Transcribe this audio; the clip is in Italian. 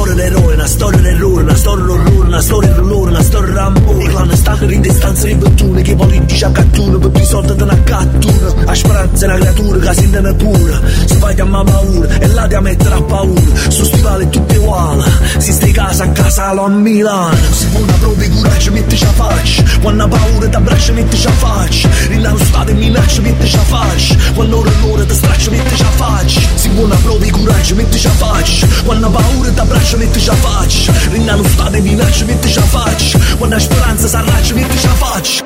storia d'eroe, una storia d'errore, una storia d'orrore, una storia d'orrore, una storia d'amore. I clan stanno in distanza di bottone, che politici a cattura, per più soldi da una cattura. A speranza è una creatura che si intende pure, si fa chiamare paura, e là ti mettere a paura. Su stivali tutti uguali, si stai casa a casa a Milano. Si può una prova di coraggio, mettici a faccia, quando ha paura ti abbraccia, mettici a faccia. Rinna lo stato e minaccia, mettici a faccia, quando ora l'ora ti straccia, mettici a faccia. Si può una prova di coraggio, mettici a faccia, quando ha paura ti abbraccia, mettici a faccia. Rinna lo stato e minaccia, mettici a faccia, quando ha speranza s'arraccia, mettici a faccia.